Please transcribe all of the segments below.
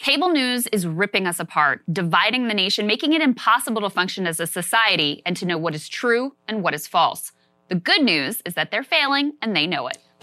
Cable news is ripping us apart, dividing the nation, making it impossible to function as a society and to know what is true and what is false. The good news is that they're failing and they know it.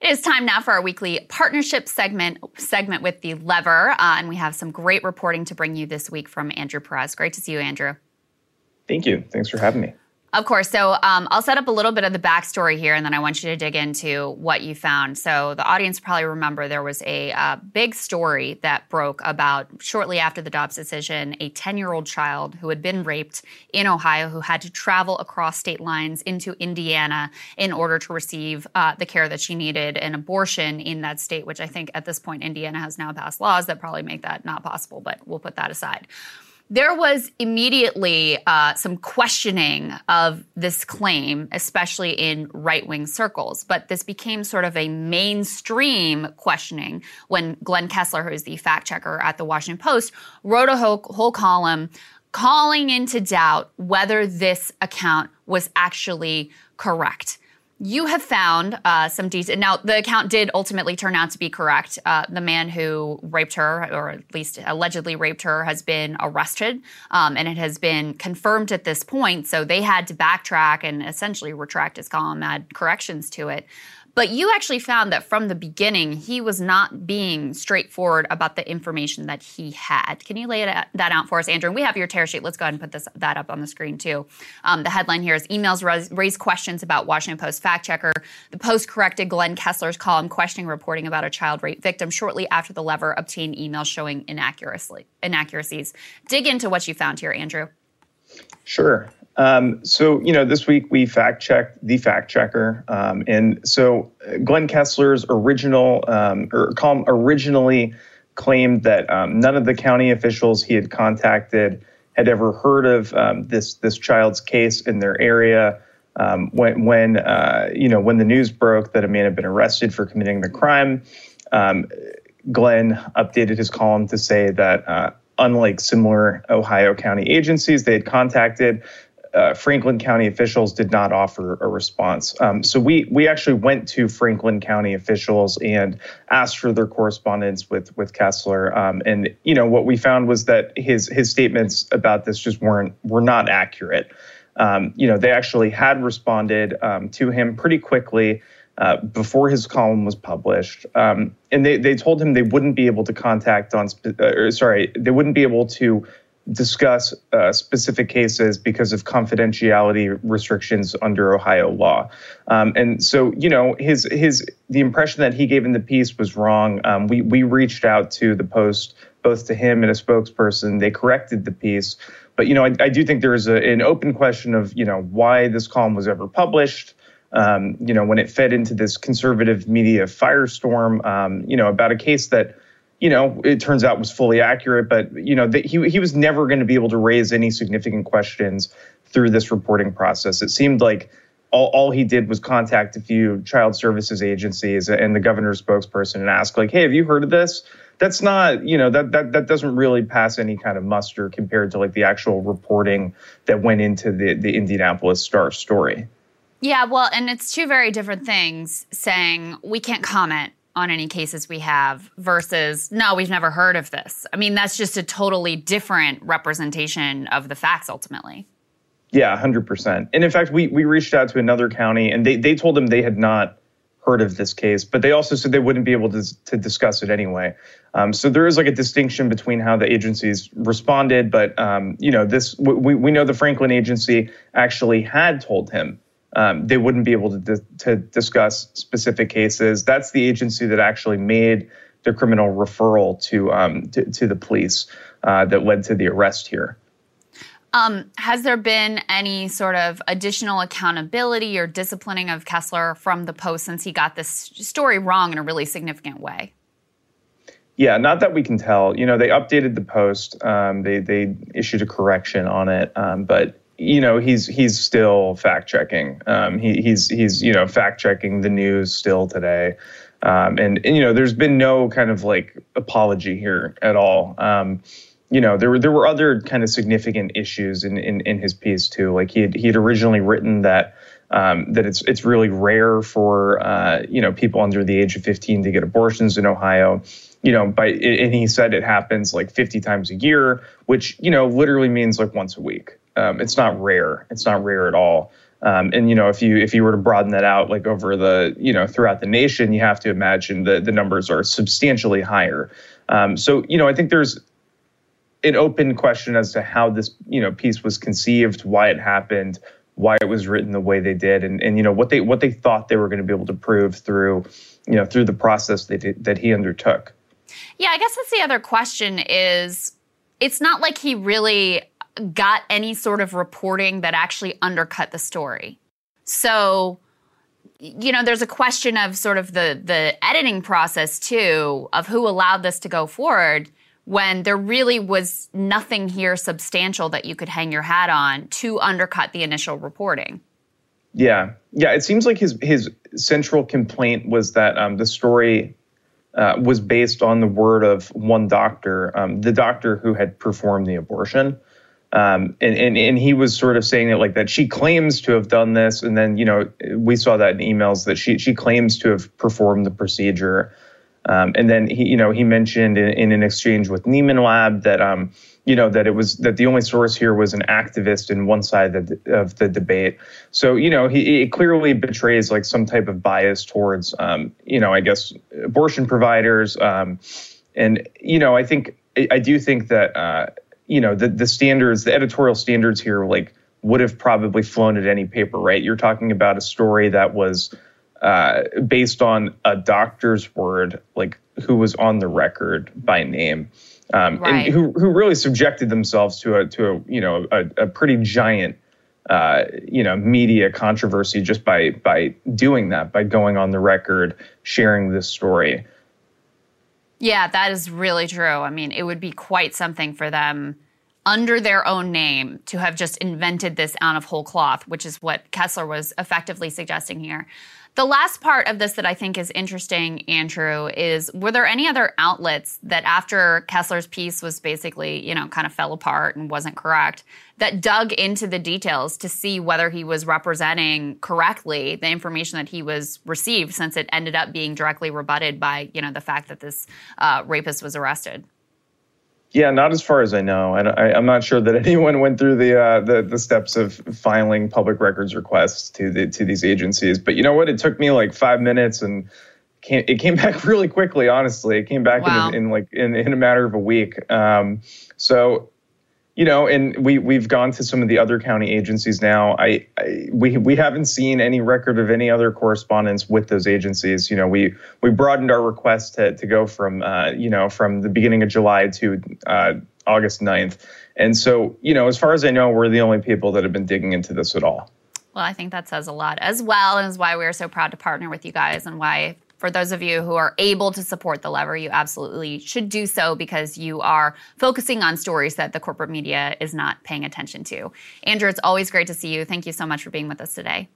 It is time now for our weekly partnership segment segment with the Lever, uh, and we have some great reporting to bring you this week from Andrew Perez. Great to see you, Andrew. Thank you. Thanks for having me. Of course. So um, I'll set up a little bit of the backstory here, and then I want you to dig into what you found. So the audience probably remember there was a uh, big story that broke about shortly after the Dobbs decision, a 10-year-old child who had been raped in Ohio, who had to travel across state lines into Indiana in order to receive uh, the care that she needed, an abortion in that state, which I think at this point Indiana has now passed laws that probably make that not possible. But we'll put that aside there was immediately uh, some questioning of this claim, especially in right wing circles. But this became sort of a mainstream questioning when Glenn Kessler, who is the fact checker at the Washington Post, wrote a whole, whole column calling into doubt whether this account was actually correct you have found uh, some detail. Now, the account did ultimately turn out to be correct. Uh, the man who raped her, or at least allegedly raped her, has been arrested, um, and it has been confirmed at this point. So they had to backtrack and essentially retract his column, add corrections to it. But you actually found that from the beginning, he was not being straightforward about the information that he had. Can you lay that out for us, Andrew? And we have your tear sheet. Let's go ahead and put this, that up on the screen, too. Um, the headline here is Emails raise, raise questions about Washington Post fact checker. The Post corrected Glenn Kessler's column questioning reporting about a child rape victim shortly after the lever obtained emails showing inaccuracies. Dig into what you found here, Andrew. Sure. Um, so, you know, this week we fact checked the fact checker. Um, and so Glenn Kessler's original um, or column originally claimed that um, none of the county officials he had contacted had ever heard of um, this this child's case in their area. Um, when when uh, you know when the news broke that a man had been arrested for committing the crime, Glenn updated his column to say that uh, unlike similar Ohio County agencies they had contacted, uh, Franklin County officials did not offer a response. Um, so we we actually went to Franklin County officials and asked for their correspondence with with Kessler. Um, and you know what we found was that his his statements about this just weren't were not accurate. Um, you know they actually had responded um, to him pretty quickly. Uh, before his column was published, um, and they, they told him they wouldn't be able to contact on, uh, or sorry, they wouldn't be able to discuss uh, specific cases because of confidentiality restrictions under Ohio law. Um, and so, you know, his his the impression that he gave in the piece was wrong. Um, we we reached out to the Post, both to him and a spokesperson. They corrected the piece. but you know, I, I do think there is a, an open question of you know why this column was ever published. Um, you know, when it fed into this conservative media firestorm, um, you know, about a case that you know, it turns out was fully accurate, but you know, that he he was never going to be able to raise any significant questions through this reporting process. It seemed like all, all he did was contact a few child services agencies and the governor's spokesperson and ask, like, hey, have you heard of this? That's not, you know, that that that doesn't really pass any kind of muster compared to like the actual reporting that went into the the Indianapolis Star story. Yeah, well, and it's two very different things saying we can't comment on any cases we have versus no, we've never heard of this. I mean, that's just a totally different representation of the facts ultimately. Yeah, 100%. And in fact, we, we reached out to another county and they, they told them they had not heard of this case, but they also said they wouldn't be able to, to discuss it anyway. Um, so there is like a distinction between how the agencies responded. But, um, you know, this we, we know the Franklin agency actually had told him um, they wouldn't be able to, to discuss specific cases. That's the agency that actually made the criminal referral to um, to, to, the police uh, that led to the arrest here. Um, has there been any sort of additional accountability or disciplining of Kessler from the Post since he got this story wrong in a really significant way? Yeah, not that we can tell. You know, they updated the Post. Um, they they issued a correction on it, um, but you know he's he's still fact checking. Um, he, he's he's you know fact checking the news still today, um, and, and you know there's been no kind of like apology here at all. Um, you know there were there were other kind of significant issues in in, in his piece too. Like he had he had originally written that. Um, that it's it's really rare for uh, you know people under the age of 15 to get abortions in Ohio you know, by and he said it happens like 50 times a year, which you know literally means like once a week. Um, it's not rare. It's not rare at all. Um, and you know, if you if you were to broaden that out, like over the you know throughout the nation, you have to imagine that the numbers are substantially higher. Um, so you know, I think there's an open question as to how this you know piece was conceived, why it happened, why it was written the way they did, and and you know what they what they thought they were going to be able to prove through you know through the process that that he undertook. Yeah, I guess that's the other question is it's not like he really got any sort of reporting that actually undercut the story. So, you know, there's a question of sort of the the editing process too of who allowed this to go forward when there really was nothing here substantial that you could hang your hat on to undercut the initial reporting. Yeah, yeah. It seems like his his central complaint was that um, the story uh, was based on the word of one doctor, um, the doctor who had performed the abortion. Um, and, and and he was sort of saying it like that. She claims to have done this, and then you know we saw that in emails that she she claims to have performed the procedure. Um, and then he you know he mentioned in, in an exchange with Nieman Lab that um you know that it was that the only source here was an activist in one side of the, of the debate. So you know he it clearly betrays like some type of bias towards um you know I guess abortion providers. Um, and you know I think I, I do think that. Uh, you know the the standards, the editorial standards here, like would have probably flown at any paper, right? You're talking about a story that was uh, based on a doctor's word, like who was on the record by name, um, right. and who who really subjected themselves to a to a you know a, a pretty giant. Uh, you know, media controversy just by by doing that, by going on the record, sharing this story. Yeah, that is really true. I mean, it would be quite something for them under their own name to have just invented this out of whole cloth, which is what Kessler was effectively suggesting here. The last part of this that I think is interesting, Andrew, is were there any other outlets that after Kessler's piece was basically, you know, kind of fell apart and wasn't correct, that dug into the details to see whether he was representing correctly the information that he was received since it ended up being directly rebutted by, you know, the fact that this uh, rapist was arrested? Yeah, not as far as I know, and I, am not sure that anyone went through the, uh, the the steps of filing public records requests to the to these agencies. But you know what? It took me like five minutes, and came, it came back really quickly. Honestly, it came back wow. in, in, like in, in a matter of a week. Um, so you know, and we we've gone to some of the other county agencies now. I, I, we we haven't seen any record of any other correspondence with those agencies. You know, we we broadened our request to to go from uh, you know from the beginning of July to uh, August 9th. And so, you know, as far as I know, we're the only people that have been digging into this at all. Well, I think that says a lot as well, and is why we're so proud to partner with you guys, and why for those of you who are able to support the lever, you absolutely should do so because you are focusing on stories that the corporate media is not paying attention to. Andrew, it's always great to see you. Thank you so much for being with us today.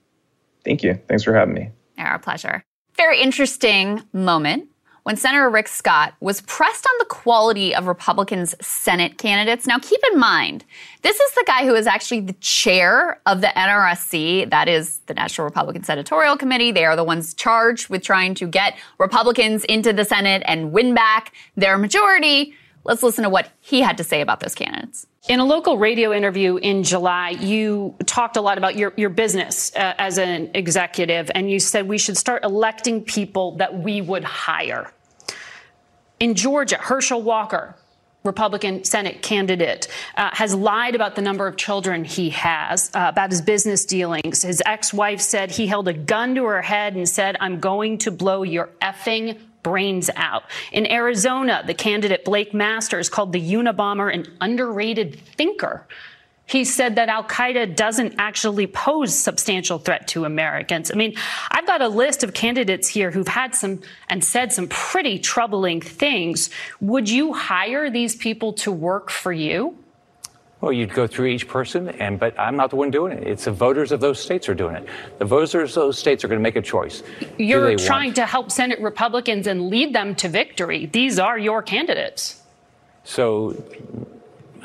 Thank you. Thanks for having me. Our pleasure. Very interesting moment when Senator Rick Scott was pressed on the quality of Republicans' Senate candidates. Now, keep in mind, this is the guy who is actually the chair of the NRSC, that is the National Republican Senatorial Committee. They are the ones charged with trying to get Republicans into the Senate and win back their majority. Let's listen to what he had to say about those candidates. In a local radio interview in July, you talked a lot about your, your business uh, as an executive, and you said we should start electing people that we would hire. In Georgia, Herschel Walker, Republican Senate candidate, uh, has lied about the number of children he has, uh, about his business dealings. His ex wife said he held a gun to her head and said, I'm going to blow your effing brains out. In Arizona, the candidate Blake Masters called the Unabomber an underrated thinker. He said that Al Qaeda doesn't actually pose substantial threat to Americans. I mean, I've got a list of candidates here who've had some and said some pretty troubling things. Would you hire these people to work for you? Well, you'd go through each person, and but I'm not the one doing it. It's the voters of those states are doing it. The voters of those states are going to make a choice. You're trying want... to help Senate Republicans and lead them to victory. These are your candidates. So,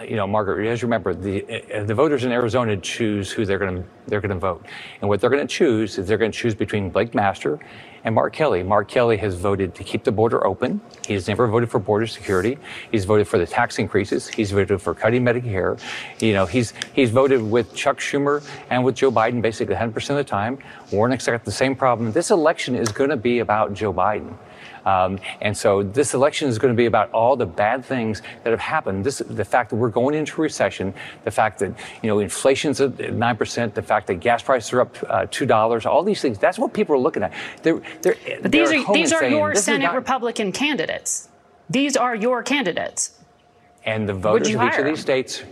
you know, Margaret, you remember, the uh, the voters in Arizona choose who they're going to they're going to vote, and what they're going to choose is they're going to choose between Blake Master and Mark Kelly. Mark Kelly has voted to keep the border open. He's never voted for border security. He's voted for the tax increases. He's voted for cutting Medicare. You know, he's he's voted with Chuck Schumer and with Joe Biden basically 100% of the time. Warnock's got the same problem. This election is going to be about Joe Biden. Um, and so this election is going to be about all the bad things that have happened. This, the fact that we're going into recession, the fact that you know inflation's at nine percent, the fact that gas prices are up uh, two dollars, all these things. That's what people are looking at. They're, they're, but these are these are saying, your Senate not... Republican candidates. These are your candidates. And the voters of each of these states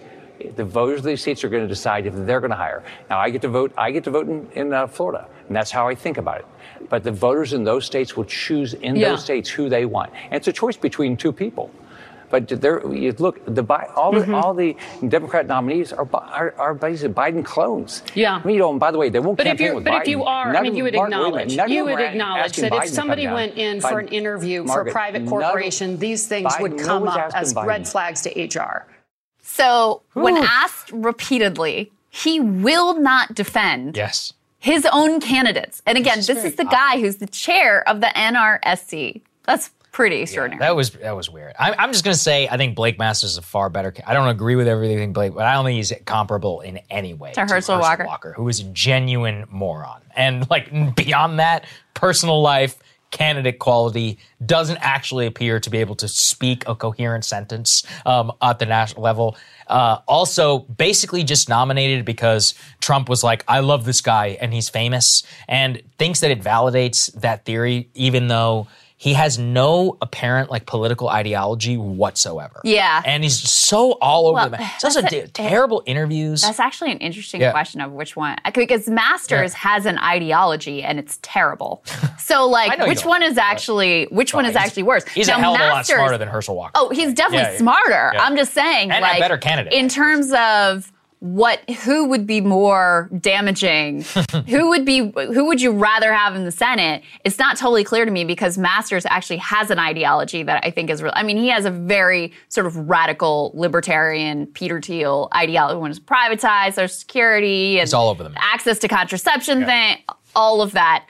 the voters of these states are going to decide if they're going to hire. Now, I get to vote. I get to vote in, in uh, Florida, and that's how I think about it but the voters in those states will choose in yeah. those states who they want. And it's a choice between two people. But there, you look, the all the mm-hmm. all the Democrat nominees are are, are basically Biden clones. Yeah. I mean, you know, and by the way, they won't but campaign if with But Biden. if you are, none I mean, you would acknowledge, you would acknowledge that Biden if somebody went in Biden, for an interview Margaret, for a private corporation, these things Biden, would come up as Biden. red flags to HR. So Ooh. when asked repeatedly, he will not defend. Yes his own candidates. And again, this, this is the guy who's the chair of the NRSC. That's pretty extraordinary. Yeah, that was that was weird. I'm, I'm just gonna say I think Blake Masters is a far better. I don't agree with everything Blake, but I don't think he's comparable in any way to, to Herschel, Walker. Walker, who is a genuine moron. And like beyond that, personal life, candidate quality doesn't actually appear to be able to speak a coherent sentence um, at the national level. Uh, also, basically just nominated because Trump was like, I love this guy and he's famous, and thinks that it validates that theory, even though he has no apparent like political ideology whatsoever. Yeah. And he's so all over well, the map. A, terrible interviews. That's actually an interesting yeah. question of which one. Because Masters yeah. has an ideology and it's terrible. So like which one is actually which one is actually worse? He's now, a hell of a lot smarter than Herschel Walker. Oh, he's definitely yeah, smarter. I'm just saying and like a better candidate. In terms of what who would be more damaging? Who would be who would you rather have in the senate? It's not totally clear to me because masters actually has an ideology that i think is real. I mean he has a very sort of radical libertarian peter thiel ideology. When it's privatized social security and it's all over them access to contraception yeah. thing all of that.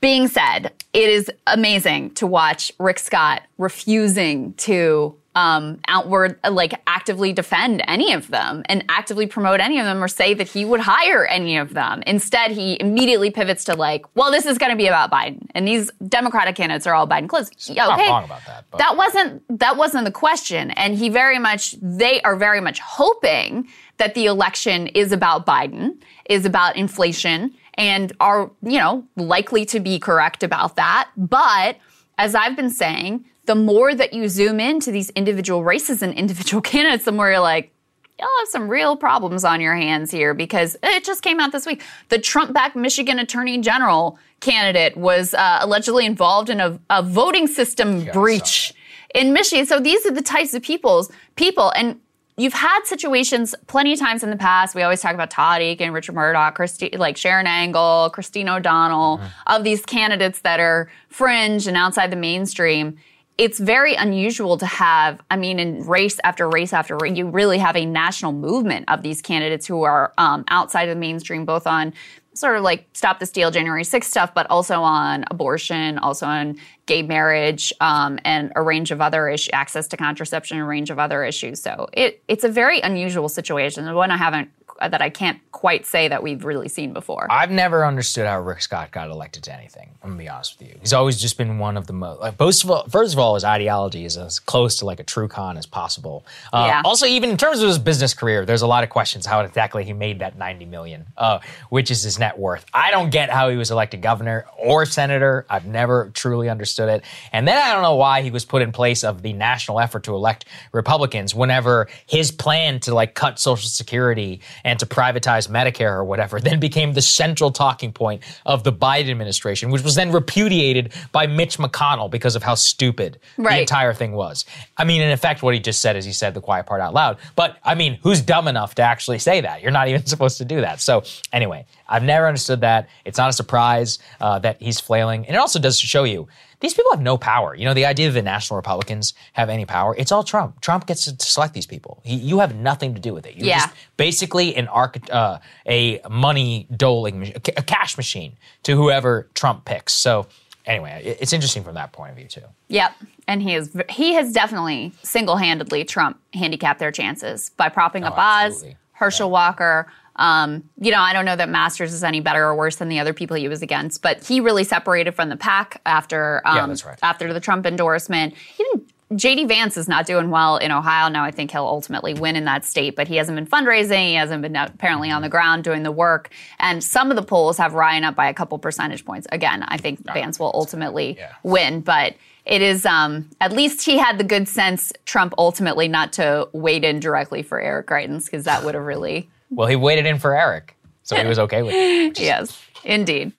Being said it is amazing to watch rick scott refusing to um, outward, like actively defend any of them and actively promote any of them or say that he would hire any of them. Instead, he immediately pivots to like, well, this is going to be about Biden, and these Democratic candidates are all Biden close. Yeah, okay, wrong about that. But. That wasn't that wasn't the question, and he very much they are very much hoping that the election is about Biden, is about inflation, and are you know likely to be correct about that, but as I've been saying, the more that you zoom into these individual races and individual candidates, the more you're like, y'all have some real problems on your hands here because it just came out this week. The Trump backed Michigan Attorney General candidate was uh, allegedly involved in a, a voting system yeah, breach in Michigan. So these are the types of people's people. And you've had situations plenty of times in the past. We always talk about Todd Akin, Richard Mourdock, Christi- like Sharron Angle, Christine O'Donnell, mm-hmm. of these candidates that are fringe and outside the mainstream. It's very unusual to have, I mean, in race after race after race, you really have a national movement of these candidates who are um, outside of the mainstream, both on sort of like stop the steal January 6th stuff, but also on abortion, also on gay marriage, um, and a range of other issues, access to contraception, a range of other issues. So it, it's a very unusual situation, one I haven't that I can't quite say that we've really seen before. I've never understood how Rick Scott got elected to anything. I'm gonna be honest with you. He's always just been one of the most. Like, first of all, first of all, his ideology is as close to like a true con as possible. Uh, yeah. Also, even in terms of his business career, there's a lot of questions how exactly he made that 90 million, uh, which is his net worth. I don't get how he was elected governor or senator. I've never truly understood it. And then I don't know why he was put in place of the national effort to elect Republicans whenever his plan to like cut Social Security and to privatize Medicare or whatever then became the central talking point of the Biden administration, which was then repudiated by Mitch McConnell because of how stupid right. the entire thing was. I mean, in effect, what he just said is he said the quiet part out loud. But I mean, who's dumb enough to actually say that? You're not even supposed to do that. So anyway, I've never understood that. It's not a surprise uh, that he's flailing. And it also does show you these people have no power. You know, the idea that the National Republicans have any power, it's all Trump. Trump gets to select these people. He, you have nothing to do with it. You're yeah. just basically an arc, uh, a money doling, a cash machine to whoever Trump picks. So anyway, it's interesting from that point of view too. Yep, and he is he has definitely single handedly Trump handicapped their chances by propping oh, up absolutely. Oz, Herschel yeah. Walker. Um, you know, I don't know that Masters is any better or worse than the other people he was against, but he really separated from the pack after um, yeah, that's right. after the Trump endorsement. Even JD Vance is not doing well in Ohio. Now I think he'll ultimately win in that state, but he hasn't been fundraising. He hasn't been apparently on the ground doing the work. And some of the polls have Ryan up by a couple percentage points. Again, I think Vance will ultimately yeah. win, but it is um, at least he had the good sense Trump ultimately not to wade in directly for Eric Greitens because that would have really well, he waited in for Eric, so he was okay with it. yes, indeed.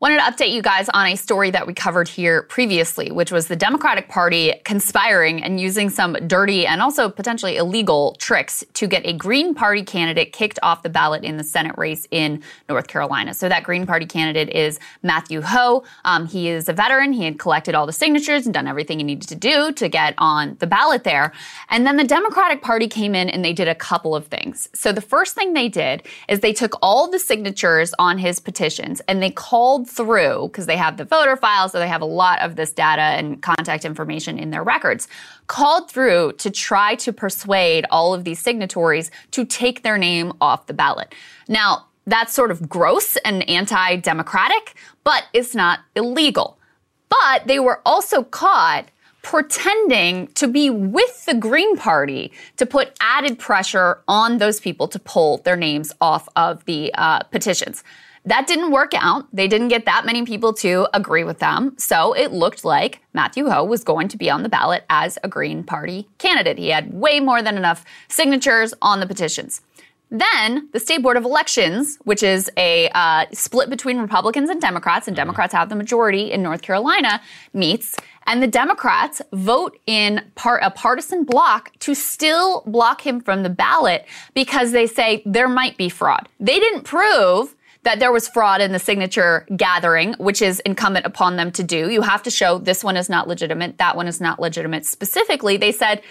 Wanted to update you guys on a story that we covered here previously, which was the Democratic Party conspiring and using some dirty and also potentially illegal tricks to get a Green Party candidate kicked off the ballot in the Senate race in North Carolina. So that Green Party candidate is Matthew Hoh. Um, he is a veteran. He had collected all the signatures and done everything he needed to do to get on the ballot there. And then the Democratic Party came in and they did a couple of things. So the first thing they did is they took all the signatures on his petitions and they called through, because they have the voter file, so they have a lot of this data and contact information in their records, called through to try to persuade all of these signatories to take their name off the ballot. Now, that's sort of gross and anti democratic, but it's not illegal. But they were also caught pretending to be with the Green Party to put added pressure on those people to pull their names off of the uh, petitions. That didn't work out. They didn't get that many people to agree with them. So it looked like Matthew Hoh was going to be on the ballot as a Green Party candidate. He had way more than enough signatures on the petitions. Then the State Board of Elections, which is a uh, split between Republicans and Democrats, and Democrats have the majority in North Carolina, meets, and the Democrats vote in part a partisan block to still block him from the ballot because they say there might be fraud. They didn't prove that there was fraud in the signature gathering, which is incumbent upon them to do. You have to show this one is not legitimate, that one is not legitimate. Specifically, they said,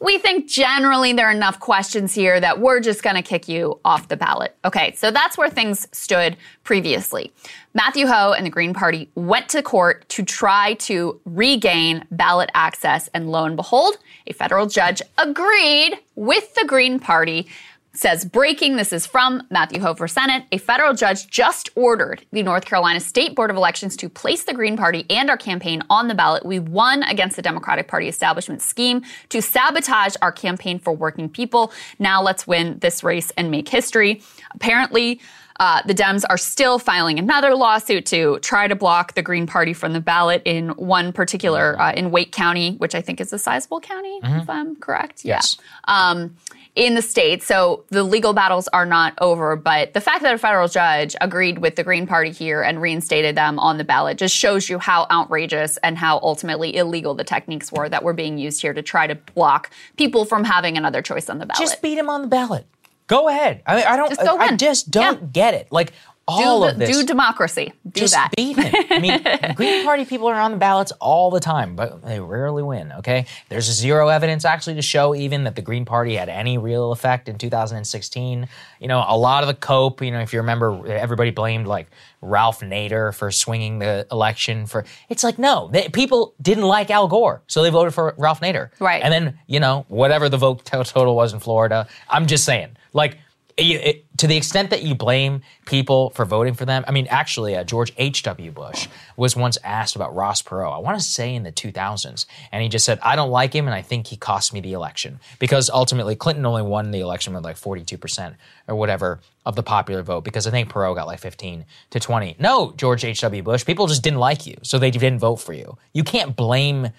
we think generally there are enough questions here that we're just going to kick you off the ballot. Okay, so that's where things stood previously. Matthew Hoh and the Green Party went to court to try to regain ballot access, and lo and behold, a federal judge agreed with the Green Party says breaking this is from matthew hover senate a federal judge just ordered the north carolina state board of elections to place the green party and our campaign on the ballot we won against the democratic party establishment scheme to sabotage our campaign for working people now let's win this race and make history apparently uh, the Dems are still filing another lawsuit to try to block the Green Party from the ballot in one particular, uh, in Wake County, which I think is a sizable county, mm-hmm. if I'm correct. Yes. Yeah. Um, in the state. So the legal battles are not over, but the fact that a federal judge agreed with the Green Party here and reinstated them on the ballot just shows you how outrageous and how ultimately illegal the techniques were that were being used here to try to block people from having another choice on the ballot. Just beat them on the ballot. Go ahead. I mean, I don't. Just I, I just don't yeah. get it. Like all do of this. Do democracy. Do just that. beat him. I mean, Green Party people are on the ballots all the time, but they rarely win. Okay, there's zero evidence actually to show even that the Green Party had any real effect in 2016. You know, a lot of the cope. You know, if you remember, everybody blamed like Ralph Nader for swinging the election. For it's like no, they, people didn't like Al Gore, so they voted for Ralph Nader. Right. And then you know whatever the vote total was in Florida. I'm just saying, like it, to the extent that you blame people for voting for them, I mean, actually, uh, George H.W. Bush was once asked about Ross Perot, I want to say in the 2000s, and he just said, I don't like him, and I think he cost me the election. Because ultimately, Clinton only won the election with like 42% or whatever of the popular vote, because I think Perot got like 15 to 20. No, George H.W. Bush, people just didn't like you, so they didn't vote for you. You can't blame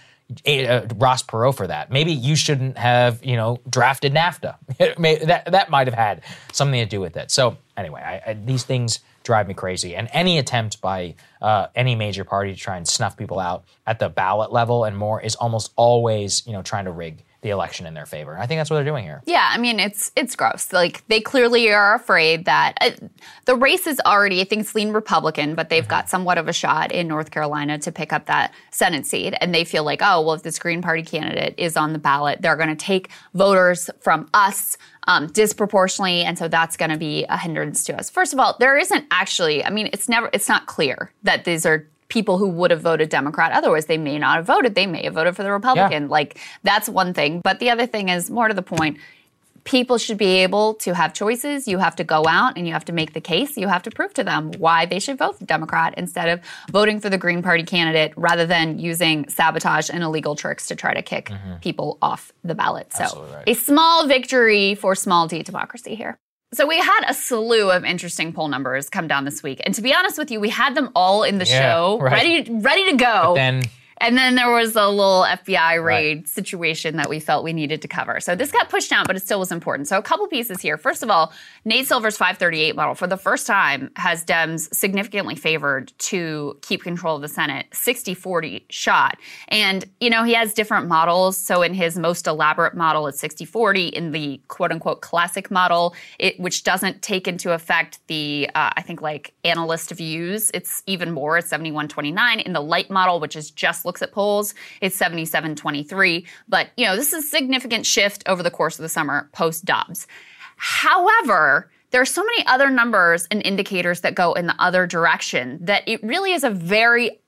Ross Perot for that. Maybe you shouldn't have, you know, drafted NAFTA. that that might have had something to do with it. So anyway, I, I, these things drive me crazy. And any attempt by uh, any major party to try and snuff people out at the ballot level and more is almost always, you know, trying to rig the election in their favor. I think that's what they're doing here. Yeah, I mean it's it's gross. Like they clearly are afraid that uh, the race is already I think it's lean Republican, but they've mm-hmm. got somewhat of a shot in North Carolina to pick up that Senate seat, and they feel like oh well if this Green Party candidate is on the ballot, they're going to take voters from us. Um, disproportionately, and so that's going to be a hindrance to us. First of all, there isn't actually. I mean, it's never. It's not clear that these are people who would have voted Democrat. Otherwise, they may not have voted. They may have voted for the Republican. Yeah. Like, that's one thing. But the other thing is more to the point. People should be able to have choices. You have to go out and you have to make the case. You have to prove to them why they should vote Democrat instead of voting for the Green Party candidate rather than using sabotage and illegal tricks to try to kick mm-hmm. people off the ballot. So, right. a small victory for small d democracy here. So we had a slew of interesting poll numbers come down this week, and to be honest with you, we had them all in the yeah, show, right. ready, ready to go. But then and then there was a little FBI raid right. situation that we felt we needed to cover. So this got pushed out, but it still was important. So a couple pieces here. First of all, Nate Silver's 538 model for the first time has Dems significantly favored to keep control of the Senate, 60-40 shot. And, you know, he has different models. So in his most elaborate model, it's 60-40. In the quote unquote classic model, it, which doesn't take into effect the, uh, I think like analyst views, it's even more, it's 71-29. In the light model, which is just looks at polls, it's 77 23. But, you know, this is a significant shift over the course of the summer post Dobbs. However, there are so many other numbers and indicators that go in the other direction that it really is a very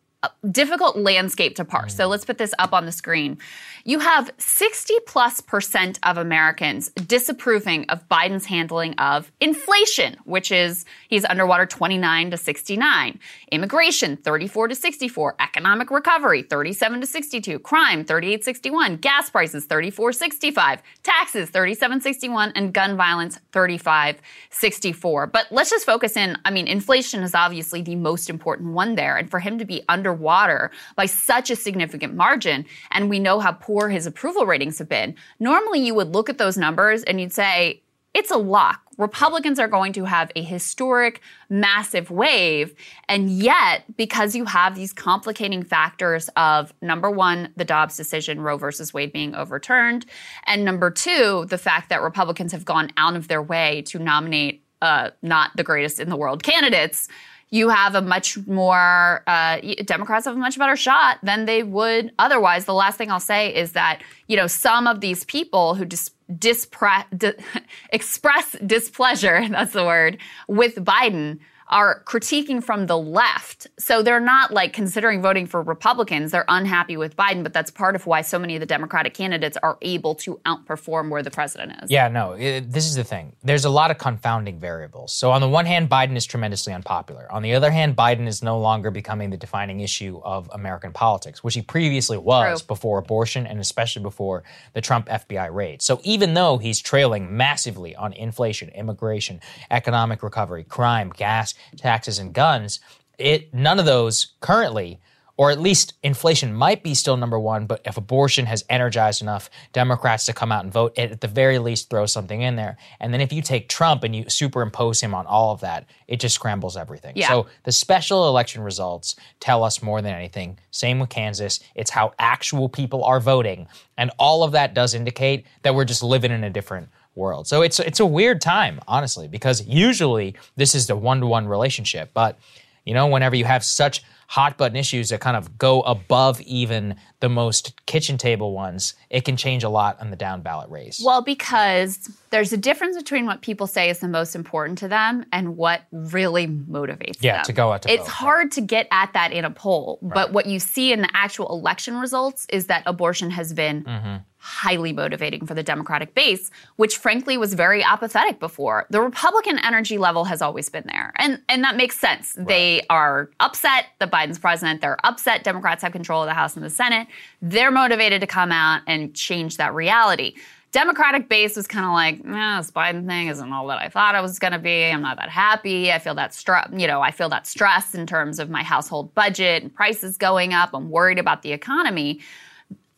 difficult landscape to parse. So mm. let's put this up on the screen. You have 60 plus percent of Americans disapproving of Biden's handling of inflation, which is he's underwater 29 to 69. Immigration 34 to 64. Economic recovery 37 to 62. Crime 38 61. Gas prices 34 65. Taxes 37 61. And gun violence 35 64. But let's just focus in. I mean, inflation is obviously the most important one there. And for him to be under underwater by such a significant margin, and we know how poor his approval ratings have been, normally you would look at those numbers and you'd say, it's a lock. Republicans are going to have a historic, massive wave. And yet, because you have these complicating factors of number one, the Dobbs decision, Roe versus Wade being overturned, and number two, the fact that Republicans have gone out of their way to nominate uh, not the greatest in the world candidates, you have a much more uh, Democrats have a much better shot than they would otherwise. The last thing I'll say is that you know some of these people who dis- dispre- di- express displeasure that's the word with Biden are critiquing from the left. So they're not like considering voting for Republicans. They're unhappy with Biden, but that's part of why so many of the Democratic candidates are able to outperform where the president is. Yeah, no, it, this is the thing. There's a lot of confounding variables. So, on the one hand, Biden is tremendously unpopular. On the other hand, Biden is no longer becoming the defining issue of American politics, which he previously was True. before abortion and especially before the Trump FBI raid. So, even though he's trailing massively on inflation, immigration, economic recovery, crime, gas, taxes, and guns, it none of those currently or at least inflation might be still number one, but if abortion has energized enough Democrats to come out and vote, it at the very least throw something in there. And then if you take Trump and you superimpose him on all of that, it just scrambles everything. Yeah. So the special election results tell us more than anything. Same with Kansas. It's how actual people are voting. And all of that does indicate that we're just living in a different world. So it's it's a weird time, honestly, because usually this is the one-to-one relationship, but you know, whenever you have such hot button issues that kind of go above even the most kitchen table ones, it can change a lot on the down ballot race. Well, because there's a difference between what people say is the most important to them and what really motivates Yeah, them. Yeah, to go out to It's vote, hard to get at that in a poll, but what you see in the actual election results is that abortion has been Mm-hmm. Highly motivating for the Democratic base, which frankly was very apathetic before. The Republican energy level has always been there. And and that makes sense. They are upset that Biden's president, they're upset Democrats have control of the House and the Senate. They're motivated to come out and change that reality. Democratic base was kind of like, eh, this Biden thing isn't all that I thought it was going to be. I'm not that happy. I feel that stress, you know, I feel that stress in terms of my household budget and prices going up. I'm worried about the economy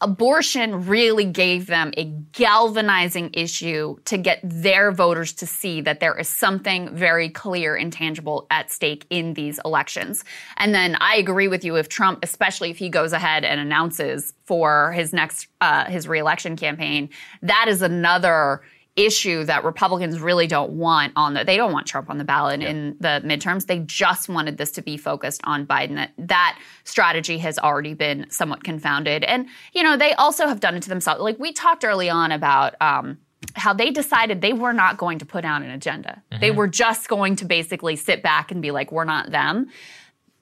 abortion really gave them a galvanizing issue to get their voters to see that there is something very clear and tangible at stake in these elections. And then I agree with you if Trump, especially if he goes ahead and announces for his next uh, his reelection campaign, that is another issue that Republicans really don't want on the they don't want Trump on the ballot in the midterms. They just wanted this to be focused on Biden. That that strategy has already been somewhat confounded. And you know, they also have done it to themselves. Like we talked early on about um how they decided they were not going to put out an agenda. They were just going to basically sit back and be like, we're not them.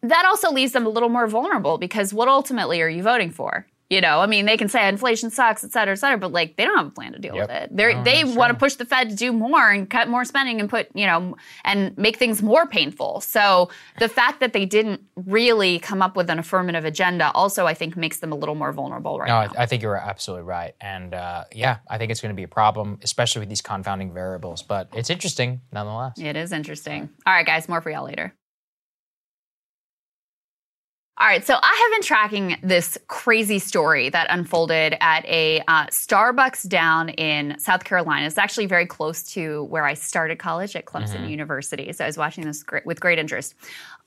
That also leaves them a little more vulnerable because what ultimately are you voting for? You know, I mean, they can say inflation sucks, et cetera, et cetera, but like they don't have a plan to deal Yep. with it. They're, they want to push the Fed to do more and cut more spending and put, you know, and make things more painful. So the fact that they didn't really come up with an affirmative agenda also, I think, makes them a little more vulnerable right no, now. I, I think you're absolutely right. And uh, yeah, I think it's going to be a problem, especially with these confounding variables. But it's interesting nonetheless. It is interesting. All right, guys, more for y'all later. All right, so I have been tracking this crazy story that unfolded at a uh, Starbucks down in South Carolina. It's actually very close to where I started college at Clemson University. So I was watching this gr- with great interest.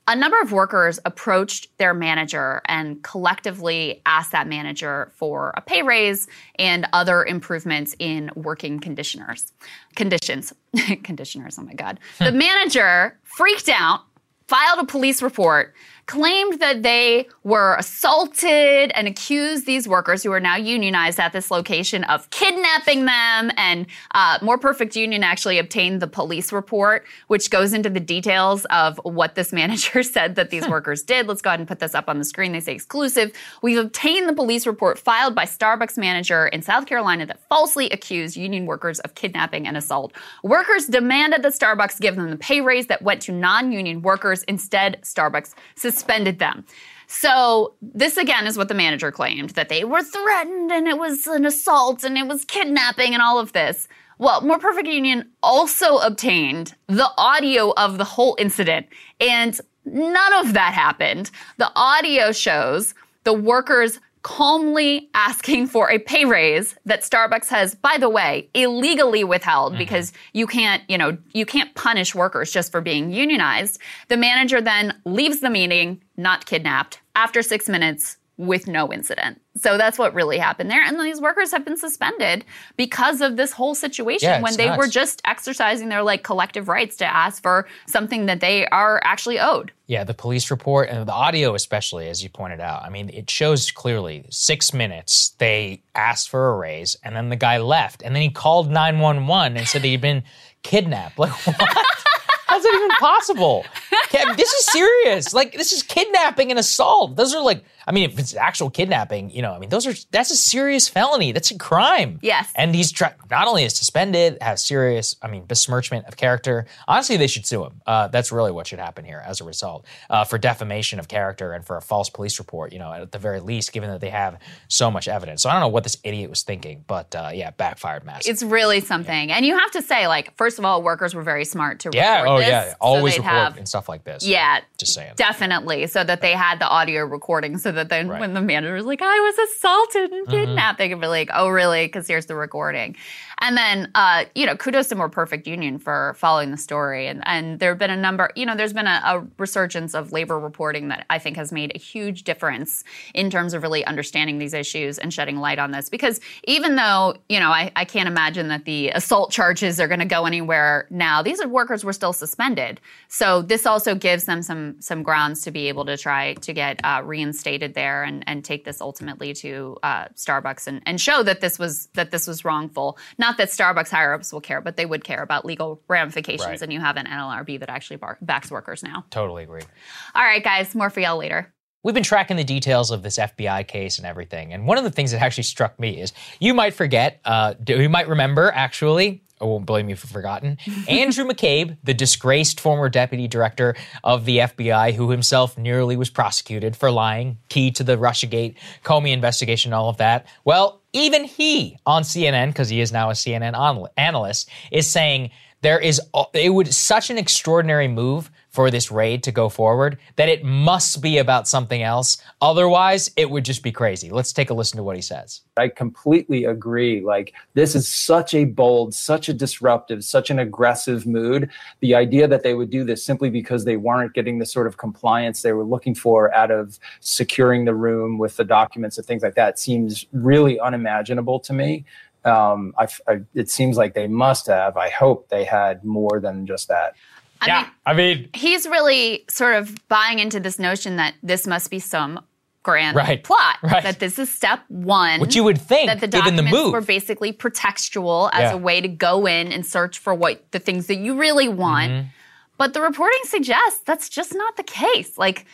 A number of workers approached their manager and collectively asked that manager for a pay raise and other improvements in working conditioners. Conditions. conditioners, oh my God. the manager freaked out filed a police report, claimed that they were assaulted, and accused these workers who are now unionized at this location of kidnapping them. And uh, More Perfect Union actually obtained the police report, which goes into the details of what this manager said that these workers did. Let's go ahead and put this up on the screen. They say exclusive. We've obtained the police report filed by Starbucks manager in South Carolina that falsely accused union workers of kidnapping and assault. Workers demanded that Starbucks give them the pay raise that went to non-union workers. Instead, Starbucks suspended them. So this again is what the manager claimed that they were threatened and it was an assault and it was kidnapping and all of this. Well, More Perfect Union also obtained the audio of the whole incident and none of that happened. The audio shows the workers calmly asking for a pay raise that Starbucks has, by the way, illegally withheld mm-hmm. because you can't, you know, you can't punish workers just for being unionized. The manager then leaves the meeting, not kidnapped, after six minutes with no incident. So that's what really happened there. And these workers have been suspended because of this whole situation Yeah, when they nuts. were just exercising their like collective rights to ask for something that they are actually owed. Yeah, the police report and the audio, especially as you pointed out. I mean, it shows clearly six minutes they asked for a raise, and then the guy left, and then he called nine one one and said that he'd been kidnapped. Like what? How's that even possible? this is serious. Like this is kidnapping and assault. Those are like, I mean, if it's actual kidnapping, you know, I mean, those are that's a serious felony. That's a crime. Yes. And he's not only is suspended, has serious, I mean, besmirchment of character. Honestly, they should sue him. Uh, that's really what should happen here as a result uh, for defamation of character and for a false police report. You know, at the very least, given that they have so much evidence. So I don't know what this idiot was thinking, but uh, yeah, backfired massively. It's really something. And you have to say, like, first of all, workers were very smart to yeah. report Oh this, yeah. so Always they'd report have- and stuff like this. Yeah, Just saying. Definitely, so that they had the audio recording, so that then Right. Mm-hmm. when the manager was like, "I was assaulted and kidnapped," they could be like, "Oh, really?" Because here's the recording. And then, uh, you know, kudos to More Perfect Union for following the story. And and there have been a number, you know, there's been a, a resurgence of labor reporting that I think has made a huge difference in terms of really understanding these issues and shedding light on this. Because even though, you know, I, I can't imagine that the assault charges are going to go anywhere now, these workers were still suspended. So this also gives them some some grounds to be able to try to get uh, reinstated there and, and take this ultimately to uh, Starbucks and, and show that this was that this was wrongful. Not that Starbucks higher ups will care, but they would care about legal ramifications. Right. And you have an NLRB that actually bar- backs workers now. Totally agree. All right, guys, more for y'all later. We've been tracking the details of this FBI case and everything. And one of the things that actually struck me is you might forget, uh, you might remember actually, I won't blame you for forgotten, Andrew McCabe, the disgraced former deputy director of the FBI, who himself nearly was prosecuted for lying, key to the Russiagate, Comey investigation, all of that. Well, even he on CNN, because he is now a CNN anal- analyst, is saying there is it would such an extraordinary move for this raid to go forward that it must be about something else otherwise it would just be crazy let's take a listen to what he says I completely agree. Like, this is such a bold, such a disruptive, such an aggressive mood. The idea that they would do this simply because they weren't getting the sort of compliance they were looking for out of securing the room with the documents and things like that seems really unimaginable to me. Um, I, I, it seems like they must have. I hope they had more than just that. I yeah mean, i mean he's really sort of buying into this notion that this must be some grand Right. plot. Right. That this is step one. Which you would think, that the given the documents move. were basically pretextual as Yeah. a way to go in and search for what the things that you really want. Mm-hmm. But the reporting suggests that's just not the case. Like,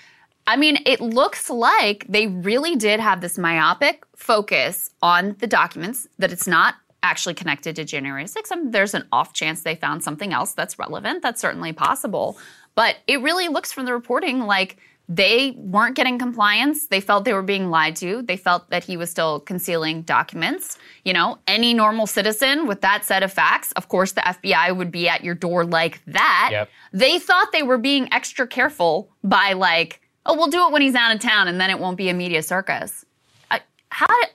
I mean, it looks like they really did have this myopic focus on the documents, that it's not actually connected to January 6th. I mean, there's an off chance they found something else that's relevant. That's certainly possible. But it really looks from the reporting like they weren't getting compliance. They felt they were being lied to. They felt that he was still concealing documents. You know, any normal citizen with that set of facts, of course, the FBI would be at your door like that. Yep. They thought they were being extra careful by like, oh, we'll do it when he's out of town and then it won't be a media circus. I, how did,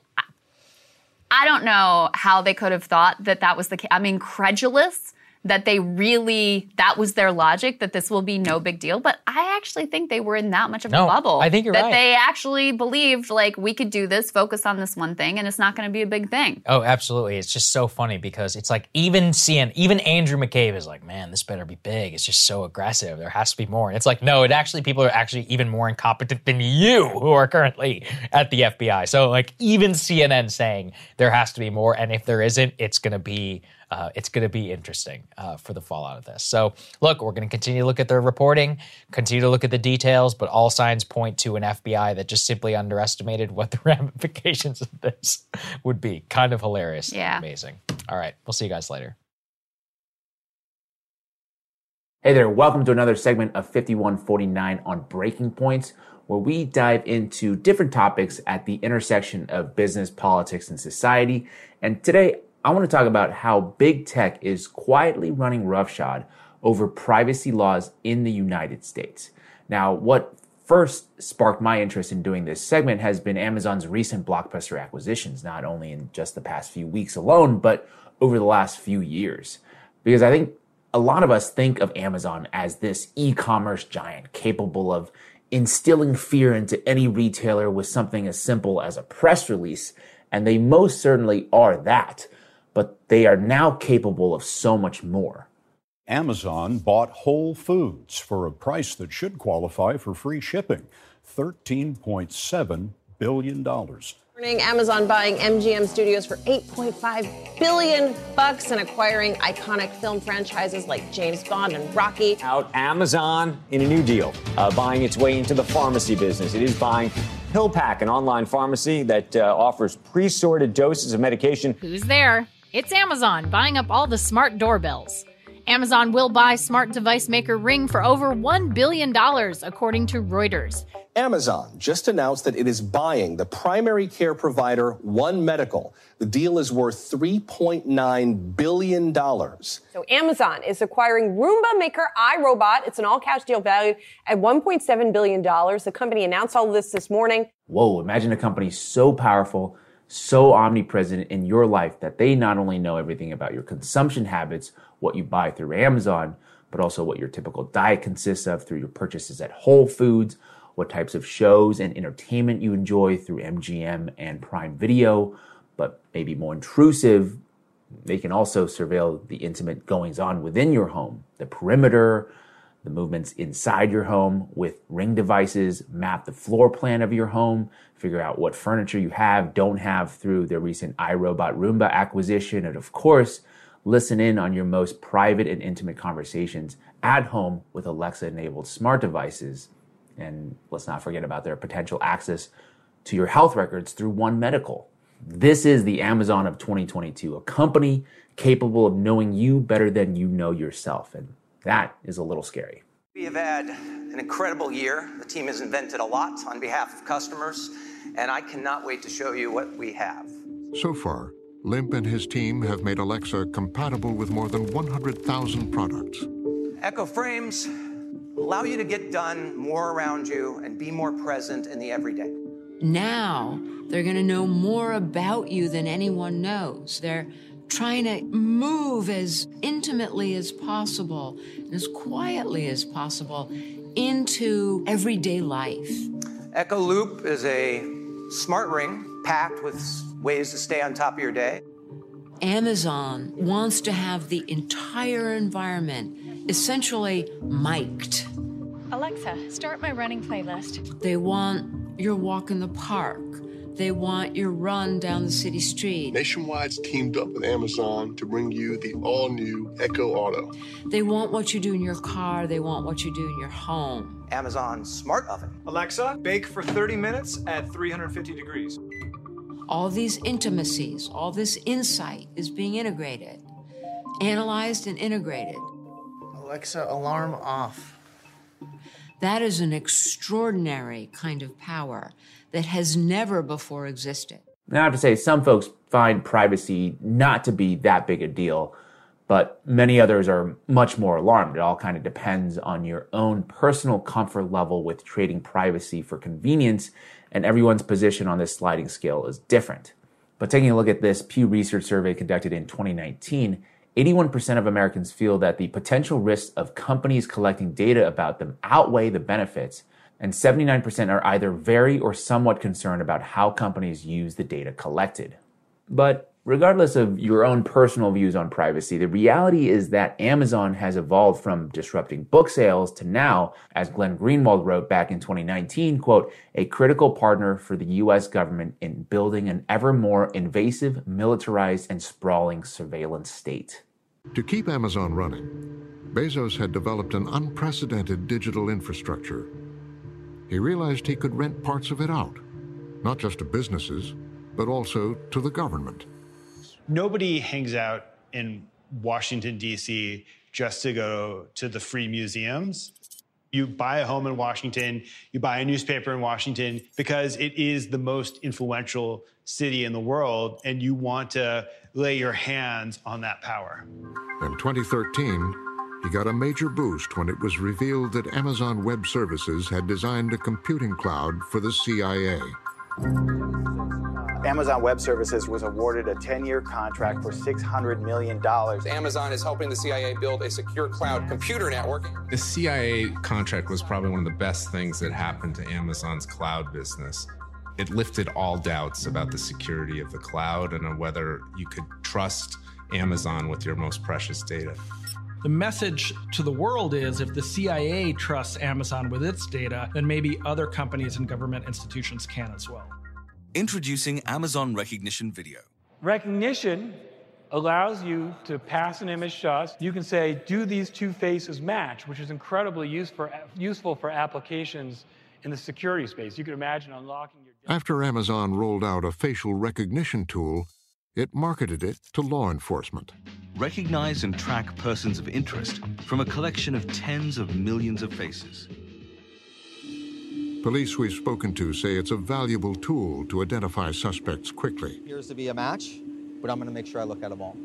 I- don't know how they could have thought that that was the case. I'm incredulous that they really, that was their logic, that this will be no big deal. But I actually think they were in that much of No, a bubble. I think you're that right. they actually believed, like, we could do this, focus on this one thing, and it's not going to be a big thing. Oh, absolutely. It's just so funny because it's like even CN, even Andrew McCabe is like, man, this better be big. It's just so aggressive. There has to be more. And it's like, no, it actually, people are actually even more incompetent than you who are currently at the FBI. So, like, even CNN saying there has to be more. And if there isn't, it's going to be. Uh, it's going to be interesting uh, for the fallout of this. So, look, we're going to continue to look at their reporting, continue to look at the details, but all signs point to an FBI that just simply underestimated what the ramifications of this would be. Kind of hilarious. Yeah. Amazing. All right. We'll see you guys later. Hey there, welcome to another segment of 5149 on Breaking Points, where we dive into different topics at the intersection of business, politics, and society. And today, I want to talk about how big tech is quietly running roughshod over privacy laws in the United States. Now, what first sparked my interest in doing this segment has been Amazon's recent blockbuster acquisitions, not only in just the past few weeks alone, but over the last few years. Because I think a lot of us think of Amazon as this e-commerce giant capable of instilling fear into any retailer with something as simple as a press release, and they most certainly are that, but they are now capable of so much more. Amazon bought Whole Foods for a price that should qualify for free shipping $13.7 billion. Amazon buying MGM Studios for 8.5 billion bucks and acquiring iconic film franchises like James Bond and Rocky. Out Amazon in a new deal, uh, buying its way into the pharmacy business. It is buying PillPack, an online pharmacy that uh, offers pre-sorted doses of medication. Who's there? It's Amazon buying up all the smart doorbells. Amazon will buy smart device maker Ring for over $1 billion, according to Reuters. Amazon just announced that it is buying the primary care provider One Medical. The deal is worth $3.9 billion. So Amazon is acquiring Roomba maker iRobot. It's an all-cash deal valued at $1.7 billion. The company announced all of this this morning. Whoa, imagine a company so powerful, so omnipresent in your life that they not only know everything about your consumption habits, what you buy through Amazon, but also what your typical diet consists of through your purchases at Whole Foods, what types of shows and entertainment you enjoy through MGM and Prime Video, but maybe more intrusive, they can also surveil the intimate goings on within your home, the perimeter, the movements inside your home with ring devices, map the floor plan of your home, figure out what furniture you have, don't have through their recent iRobot Roomba acquisition, and of course, listen in on your most private and intimate conversations at home with Alexa enabled smart devices. And let's not forget about their potential access to your health records through One Medical. This is the Amazon of 2022, a company capable of knowing you better than you know yourself. And that is a little scary. We have had an incredible year. The team has invented a lot on behalf of customers, and I cannot wait to show you what we have. So far, Limp and his team have made Alexa compatible with more than 100,000 products. Echo Frames allow you to get done more around you and be more present in the everyday. Now they're going to know more about you than anyone knows. They're trying to move as intimately as possible, and as quietly as possible into everyday life. Echo Loop is a smart ring packed with ways to stay on top of your day. Amazon wants to have the entire environment essentially mic'd. Alexa, start my running playlist. They want your walk in the park. They want your run down the city street. Nationwide's teamed up with Amazon to bring you the all new Echo Auto. They want what you do in your car. They want what you do in your home. Amazon Smart Oven. Alexa, bake for 30 minutes at 350 degrees. All these intimacies, all this insight is being integrated, analyzed and integrated. Alexa, alarm off. That is an extraordinary kind of power that has never before existed. Now, I have to say, some folks find privacy not to be that big a deal, but many others are much more alarmed. It all kind of depends on your own personal comfort level with trading privacy for convenience, and everyone's position on this sliding scale is different. But taking a look at this Pew Research survey conducted in 2019, 81% of Americans feel that the potential risks of companies collecting data about them outweigh the benefits, and 79% are either very or somewhat concerned about how companies use the data collected. But regardless of your own personal views on privacy, the reality is that Amazon has evolved from disrupting book sales to now, as Glenn Greenwald wrote back in 2019, quote, a critical partner for the US government in building an ever more invasive, militarized, and sprawling surveillance state. To keep Amazon running, Bezos had developed an unprecedented digital infrastructure. He realized he could rent parts of it out, not just to businesses, but also to the government. Nobody hangs out in Washington, D.C. just to go to the free museums. You buy a home in Washington, you buy a newspaper in Washington because it is the most influential city in the world, and you want to lay your hands on that power. In 2013, he got a major boost when it was revealed that Amazon Web Services had designed a computing cloud for the CIA. Amazon Web Services was awarded a 10 year contract for $600 million. Amazon is helping the CIA build a secure cloud computer network. The CIA contract was probably one of the best things that happened to Amazon's cloud business. It lifted all doubts about the security of the cloud and whether you could trust Amazon with your most precious data. The message to the world is if the CIA trusts Amazon with its data, then maybe other companies and government institutions can as well. Introducing Amazon Rekognition Video. Rekognition allows you to pass an image to us. You can say, do these two faces match, which is incredibly use for, useful for applications in the security space. You can imagine unlocking your. After Amazon rolled out a facial recognition tool, it marketed it to law enforcement. Recognize and track persons of interest from a collection of tens of millions of faces. Police we've spoken to say it's a valuable tool to identify suspects quickly. Appears to be a match, but I'm going to make sure I look at them all.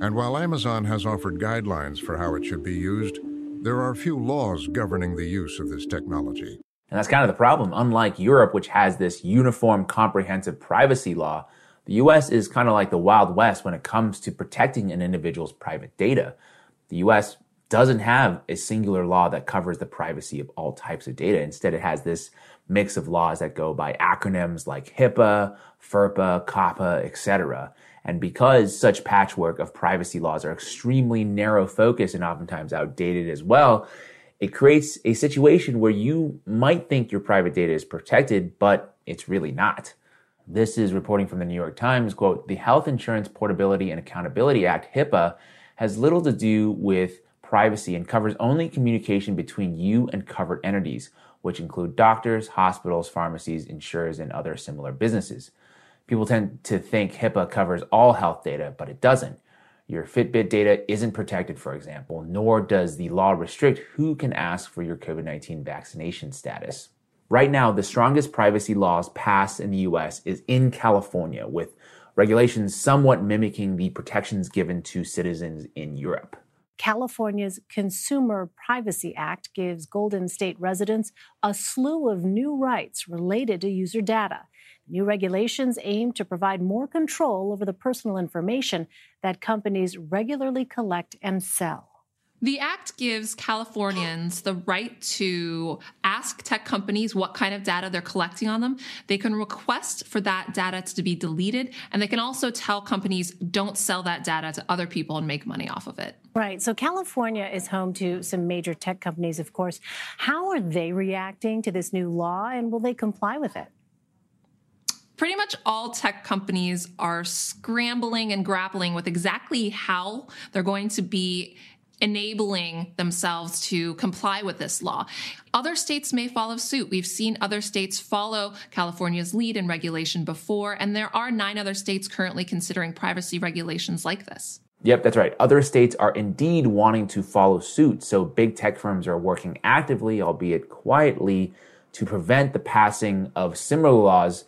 And while Amazon has offered guidelines for how it should be used, there are few laws governing the use of this technology. And that's kind of the problem. Unlike Europe, which has this uniform, comprehensive privacy law, the US is kind of like the Wild West when it comes to protecting an individual's private data. The US doesn't have a singular law that covers the privacy of all types of data. Instead, it has this mix of laws that go by acronyms like HIPAA, FERPA, COPPA, etc. And because such patchwork of privacy laws are extremely narrow focused and oftentimes outdated as well, it creates a situation where you might think your private data is protected, but it's really not. This is reporting from the New York Times, quote, the Health Insurance Portability and Accountability Act, HIPAA, has little to do with privacy and covers only communication between you and covered entities, which include doctors, hospitals, pharmacies, insurers, and other similar businesses. People tend to think HIPAA covers all health data, but it doesn't. Your Fitbit data isn't protected, for example, nor does the law restrict who can ask for your COVID 19 vaccination status. Right now, the strongest privacy laws passed in the US is in California, with regulations somewhat mimicking the protections given to citizens in Europe. California's Consumer Privacy Act gives Golden State residents a slew of new rights related to user data. New regulations aim to provide more control over the personal information that companies regularly collect and sell. The act gives Californians the right to ask tech companies what kind of data they're collecting on them. They can request for that data to be deleted, and they can also tell companies don't sell that data to other people and make money off of it. Right. So California is home to some major tech companies, of course. How are they reacting to this new law, and will they comply with it? pretty much all tech companies are scrambling and grappling with exactly how they're going to be enabling themselves to comply with this law. Other states may follow suit. We've seen other states follow California's lead in regulation before, and there are nine other states currently considering privacy regulations like this. Yep, that's right. Other states are indeed wanting to follow suit. So big tech firms are working actively, albeit quietly, to prevent the passing of similar laws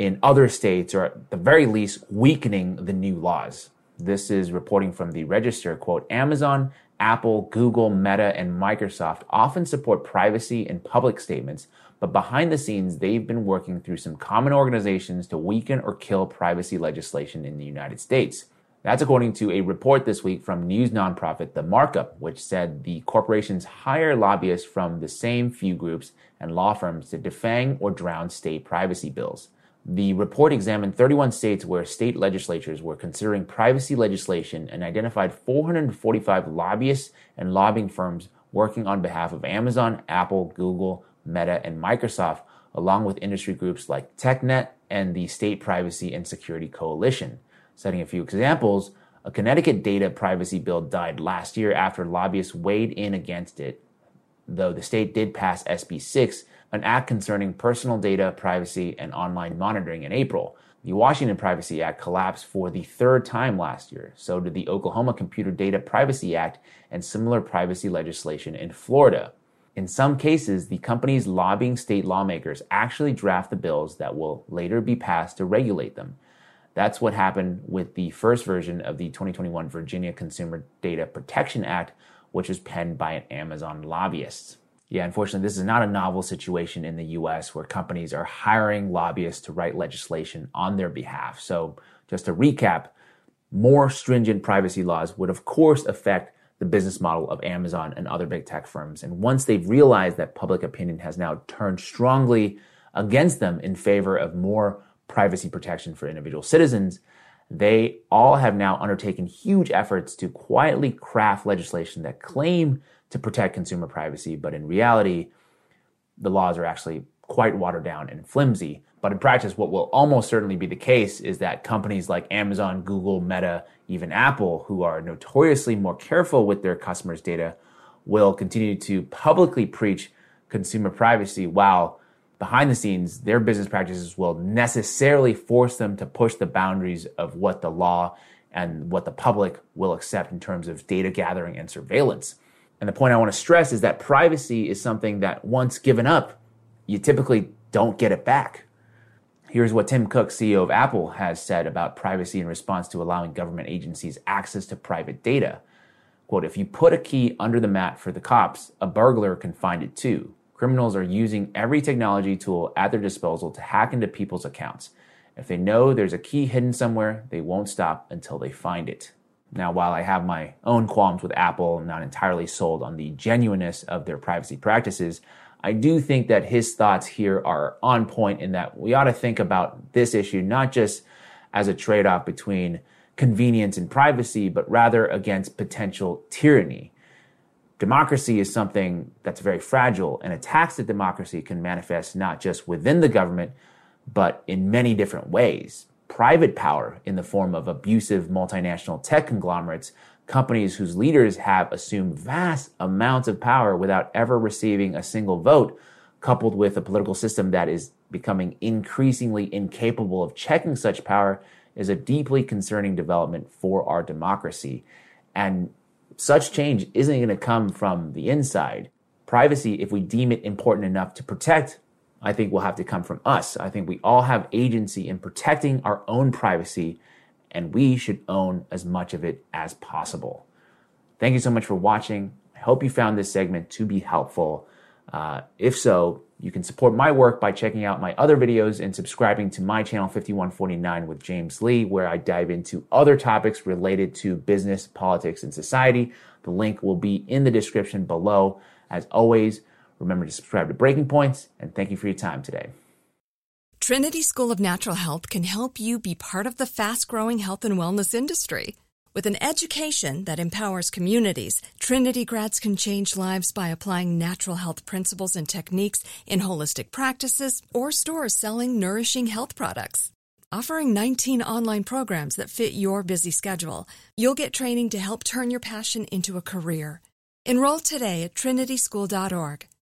in other states, or at the very least, weakening the new laws. This is reporting from the Register. Quote, Amazon Apple, Google, Meta, and Microsoft often support privacy in public statements, but behind the scenes, they've been working through some common organizations to weaken or kill privacy legislation in the United States. That's according to a report this week from news nonprofit The Markup, which said the corporations hire lobbyists from the same few groups and law firms to defang or drown state privacy bills. The report examined 31 states where state legislatures were considering privacy legislation and identified 445 lobbyists and lobbying firms working on behalf of Amazon, Apple, Google, Meta, and Microsoft, along with industry groups like TechNet and the State Privacy and Security Coalition. Citing a few examples, a Connecticut data privacy bill died last year after lobbyists weighed in against it, though the state did pass SB 6 an act concerning personal data privacy and online monitoring in April. The Washington Privacy Act collapsed for the third time last year. So did the Oklahoma Computer Data Privacy Act and similar privacy legislation in Florida. In some cases, the companies lobbying state lawmakers actually draft the bills that will later be passed to regulate them. That's what happened with the first version of the 2021 Virginia Consumer Data Protection Act, which was penned by an Amazon lobbyist. Yeah, unfortunately, this is not a novel situation in the US where companies are hiring lobbyists to write legislation on their behalf. So, just to recap, more stringent privacy laws would, of course, affect the business model of Amazon and other big tech firms. And once they've realized that public opinion has now turned strongly against them in favor of more privacy protection for individual citizens, they all have now undertaken huge efforts to quietly craft legislation that claim to protect consumer privacy, but in reality, the laws are actually quite watered down and flimsy. But in practice, what will almost certainly be the case is that companies like Amazon, Google, Meta, even Apple, who are notoriously more careful with their customers' data, will continue to publicly preach consumer privacy while behind the scenes, their business practices will necessarily force them to push the boundaries of what the law and what the public will accept in terms of data gathering and surveillance. And the point I want to stress is that privacy is something that once given up, you typically don't get it back. Here's what Tim Cook, CEO of Apple, has said about privacy in response to allowing government agencies access to private data. Quote, if you put a key under the mat for the cops, a burglar can find it too. Criminals are using every technology tool at their disposal to hack into people's accounts. If they know there's a key hidden somewhere, they won't stop until they find it. Now, while I have my own qualms with Apple, I'm not entirely sold on the genuineness of their privacy practices, I do think that his thoughts here are on point in that we ought to think about this issue not just as a trade off between convenience and privacy, but rather against potential tyranny democracy is something that's very fragile, and attacks to democracy can manifest not just within the government, but in many different ways. Private power in the form of abusive multinational tech conglomerates, companies whose leaders have assumed vast amounts of power without ever receiving a single vote, coupled with a political system that is becoming increasingly incapable of checking such power, is a deeply concerning development for our democracy. And such change isn't going to come from the inside. Privacy, if we deem it important enough to protect, I think will have to come from us. I think we all have agency in protecting our own privacy, and we should own as much of it as possible. Thank you so much for watching. I hope you found this segment to be helpful. Uh, if so, you can support my work by checking out my other videos and subscribing to my channel 5149 with James Li, where I dive into other topics related to business, politics, and society. The link will be in the description below. As always, remember to subscribe to Breaking Points, and thank you for your time today. Trinity School of Natural Health can help you be part of the fast growing health and wellness industry. With an education that empowers communities, Trinity grads can change lives by applying natural health principles and techniques in holistic practices or stores selling nourishing health products. Offering 19 online programs that fit your busy schedule, you'll get training to help turn your passion into a career. Enroll today at trinityschool.org.